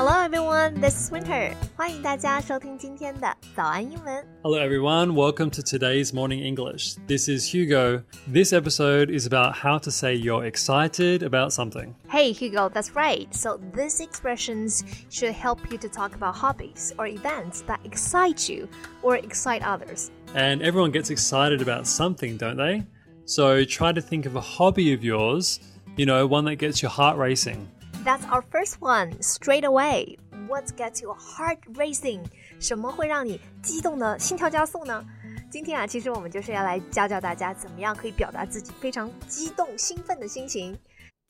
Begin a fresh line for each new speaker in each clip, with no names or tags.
Hello everyone, this is Winter. 欢迎大家收听今天的早安英文。
Hello, everyone. Welcome to today's Morning English. This is Hugo. This episode is about how to say you're excited about something.
Hey Hugo, that's right. So these expressions should help you to talk about hobbies or events that excite you or excite others.
And everyone gets excited about something, don't they? So try to think of a hobby of yours, you know, one that gets your heart racing.
That's our first one, straight away. What gets your heart racing? 什么会让你激动的心跳加速呢？今天啊，其实我们就是要来教教大家怎么样可以表达自己非常激动、兴奋的心情。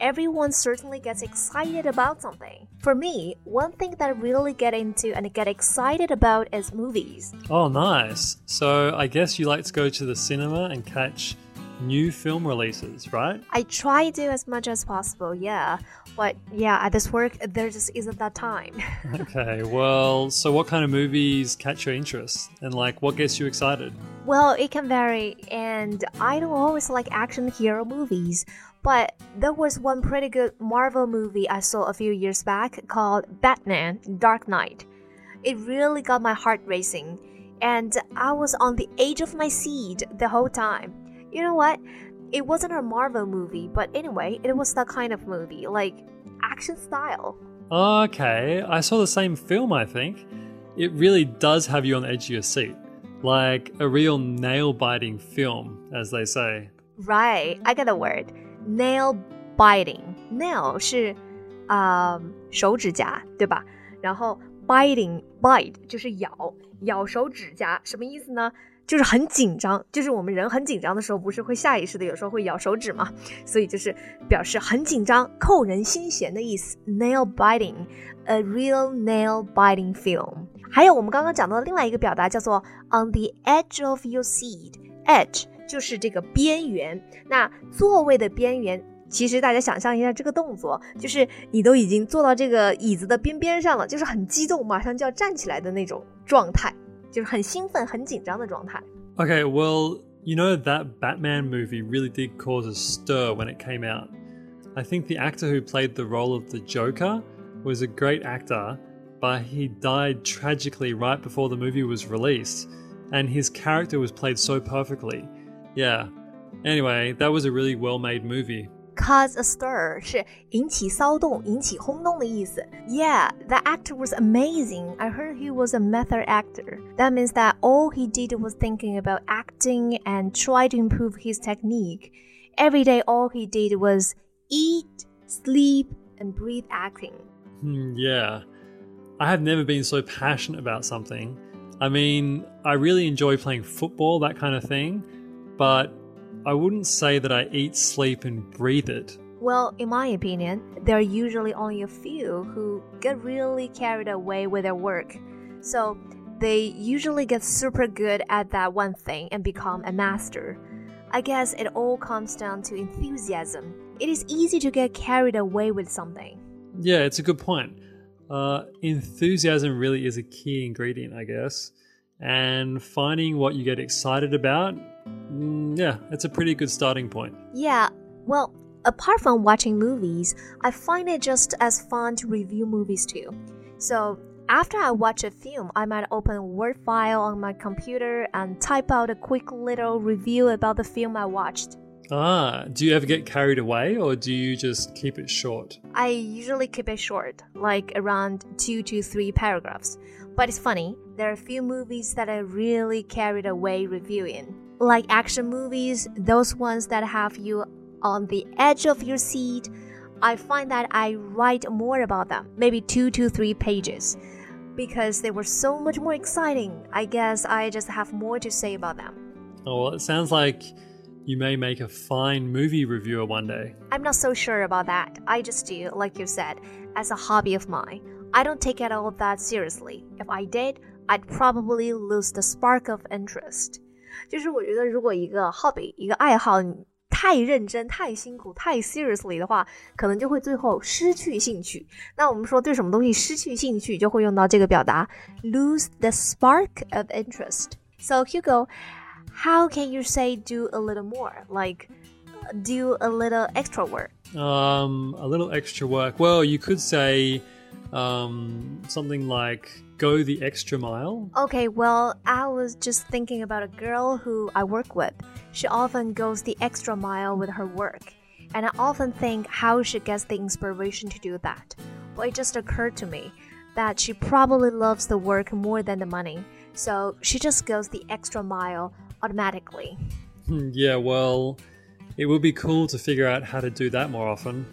Everyone certainly gets excited about something. For me, one thing that I really get into and get excited about is movies.
Oh, nice. So I guess you like to go to the cinema and catch new film releases, right?
I try to as much as possible, yeah. But yeah, at this work, there just isn't that time.
Okay, well, so what kind of movies catch your interest? And like, what gets you excited?
well, it can vary, and I don't always like action hero movies. But there was one pretty good Marvel movie I saw a few years back called Batman Dark Knight. It really got my heart racing, and I was on the edge of my seat the whole time. You know what? It wasn't a Marvel movie, but anyway, it was that kind of movie, like action style.
Okay, I saw the same film, I think. It really does have you on the edge of your seat. Like a real nail biting film, as they say.
Right, I got the word. Nail biting. Nail 是啊、手指甲，对吧？然后 biting bite 就是咬咬手指甲，什么意思呢？就是很紧张，就是我们人很紧张的时候，不是会下意识的有时候会咬手指嘛，所以就是表示很紧张、扣人心弦的意思。Nail biting，a real nail biting film。还有我们刚刚讲到的另外一个表达叫做 on the edge of your seat edge。edge 就是这个边缘，那座位的边缘。其实大家想象一下这个动作，就是你都已经坐到这个椅子的边边上了，就是很激动，马上就要站起来的那种状态，就是很兴奋、很紧张的状态。
Okay, well, you know, that Batman movie really did cause a stir when it came out. I think the actor who played the role of the Joker was a great actor, but he died tragically right before the movie was released, and his character was played so perfectly. Yeah. Anyway, that was a really well made movie.
Cause a stir 是引起骚动、引起轰动的意思。Yeah, that actor was amazing. I heard he was a method actor. That means that all he did was thinking about acting and try to improve his technique. Every day, all he did was eat, sleep, and breathe acting.
Hmm, yeah. I have never been so passionate about something. I mean, I really enjoy playing football, that kind of thing, but I wouldn't say that I eat, sleep, and breathe it.
Well, in my opinion, there are usually only a few who get really carried away with their work. So they usually get super good at that one thing and become a master. I guess it all comes down to enthusiasm. It is easy to get carried away with something.
Yeah, it's a good point. Uh, enthusiasm really is a key ingredient, I guess. And finding what you get excited about, mm, yeah, it's a pretty good starting point.
Yeah, well, apart from watching movies, I find it just as fun to review movies too. So, after I watch a film, I might open a Word file on my computer and type out a quick little review about the film I watched.
Ah, do you ever get carried away or do you just keep it short?
I usually keep it short, like around two to three paragraphs. But it's funny, there are a few movies that I really carried away reviewing. Like action movies, those ones that have you on the edge of your seat. I find that I write more about them, maybe two to three pages. Because they were so much more exciting, I guess I just have more to say about them.
Oh, well, it sounds like you may make a fine movie reviewer one day.
I'm not so sure about that. I just do, like you said, as a hobby of mine. I don't take it all that seriously. If I did, I'd probably lose the spark of interest. 就是我觉得如果一个 hobby 一个爱好你太认真、太辛苦、太 seriously 的话，可能就会最后失去兴趣。那我们说对什么东西失去兴趣，就会用到这个表达 lose the spark of interest。So Hugo, how can you say do a little more? Like do a little extra work.
Um, a little extra work. Well, you could say um, something like go the extra mile.
Okay, well, I was just thinking about a girl who I work with. She often goes the extra mile with her work, and I often think how she gets the inspiration to do that. Well, it just occurred to me that she probably loves the work more than the money, so she just goes the extra mile automatically.
Hmm, yeah, well, it would be cool to figure out how to do that more often.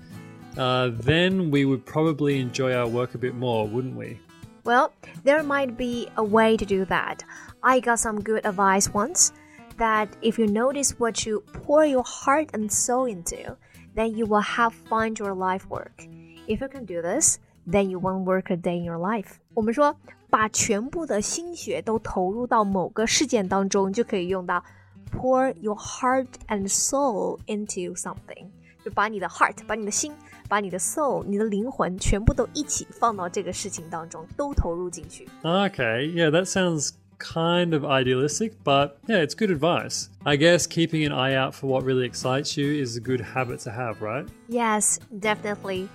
Uh, then we would probably enjoy our work a bit more, wouldn't we?
Well, there might be a way to do that. I got some good advice once that if you notice what you pour your heart and soul into, then you will have find your life work. If you can do this, then you won't work a day in your life. 我们说， 把全部的心血都投入到某个事件当中，就可以用到 pour your heart and soul into something，就把你的 heart，把你的心，把你的 soul，你的灵魂，全部都一起放到这个事情当中，都投入进去。
Okay, yeah, that sounds kind of idealistic, but yeah, it's good advice. I guess keeping an eye out for what really excites you is a good habit to have, right?
Yes, definitely.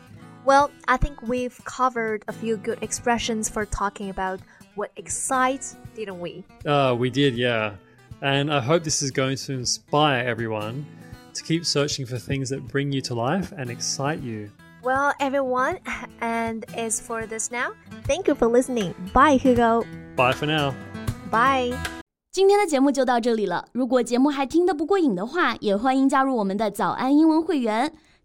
Well, I think we've covered a few good expressions for talking about what excites, didn't we?
Uh, we did, yeah. And I hope this is going to inspire everyone to keep searching for things that bring you to life and excite you.
Well, everyone, and as for this now, thank you for listening. Bye, Hugo.
Bye for now.
Bye.
今天的节目就到这里了。如果节目还听得不过瘾的话，也欢迎加入我们的早安英文会员。